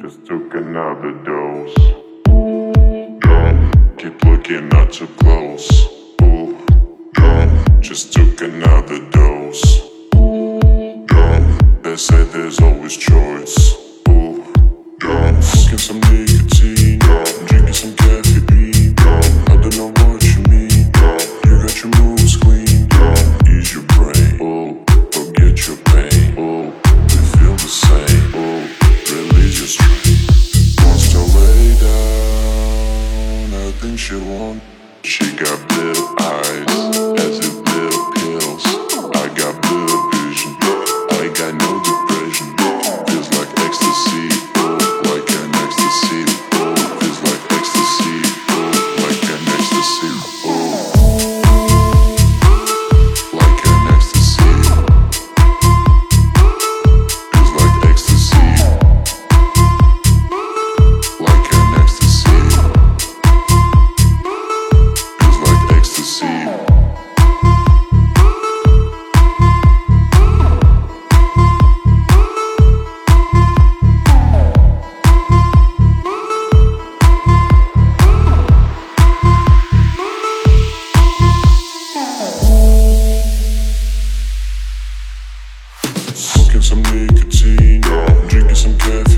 Just took another dose. Keep looking not too close. Ooh, just took another dose. Drunk, they say there's always choice. Ooh, smoking some. She want. She got blue eyes. some nicotine. Yeah. Drinking some caffeine.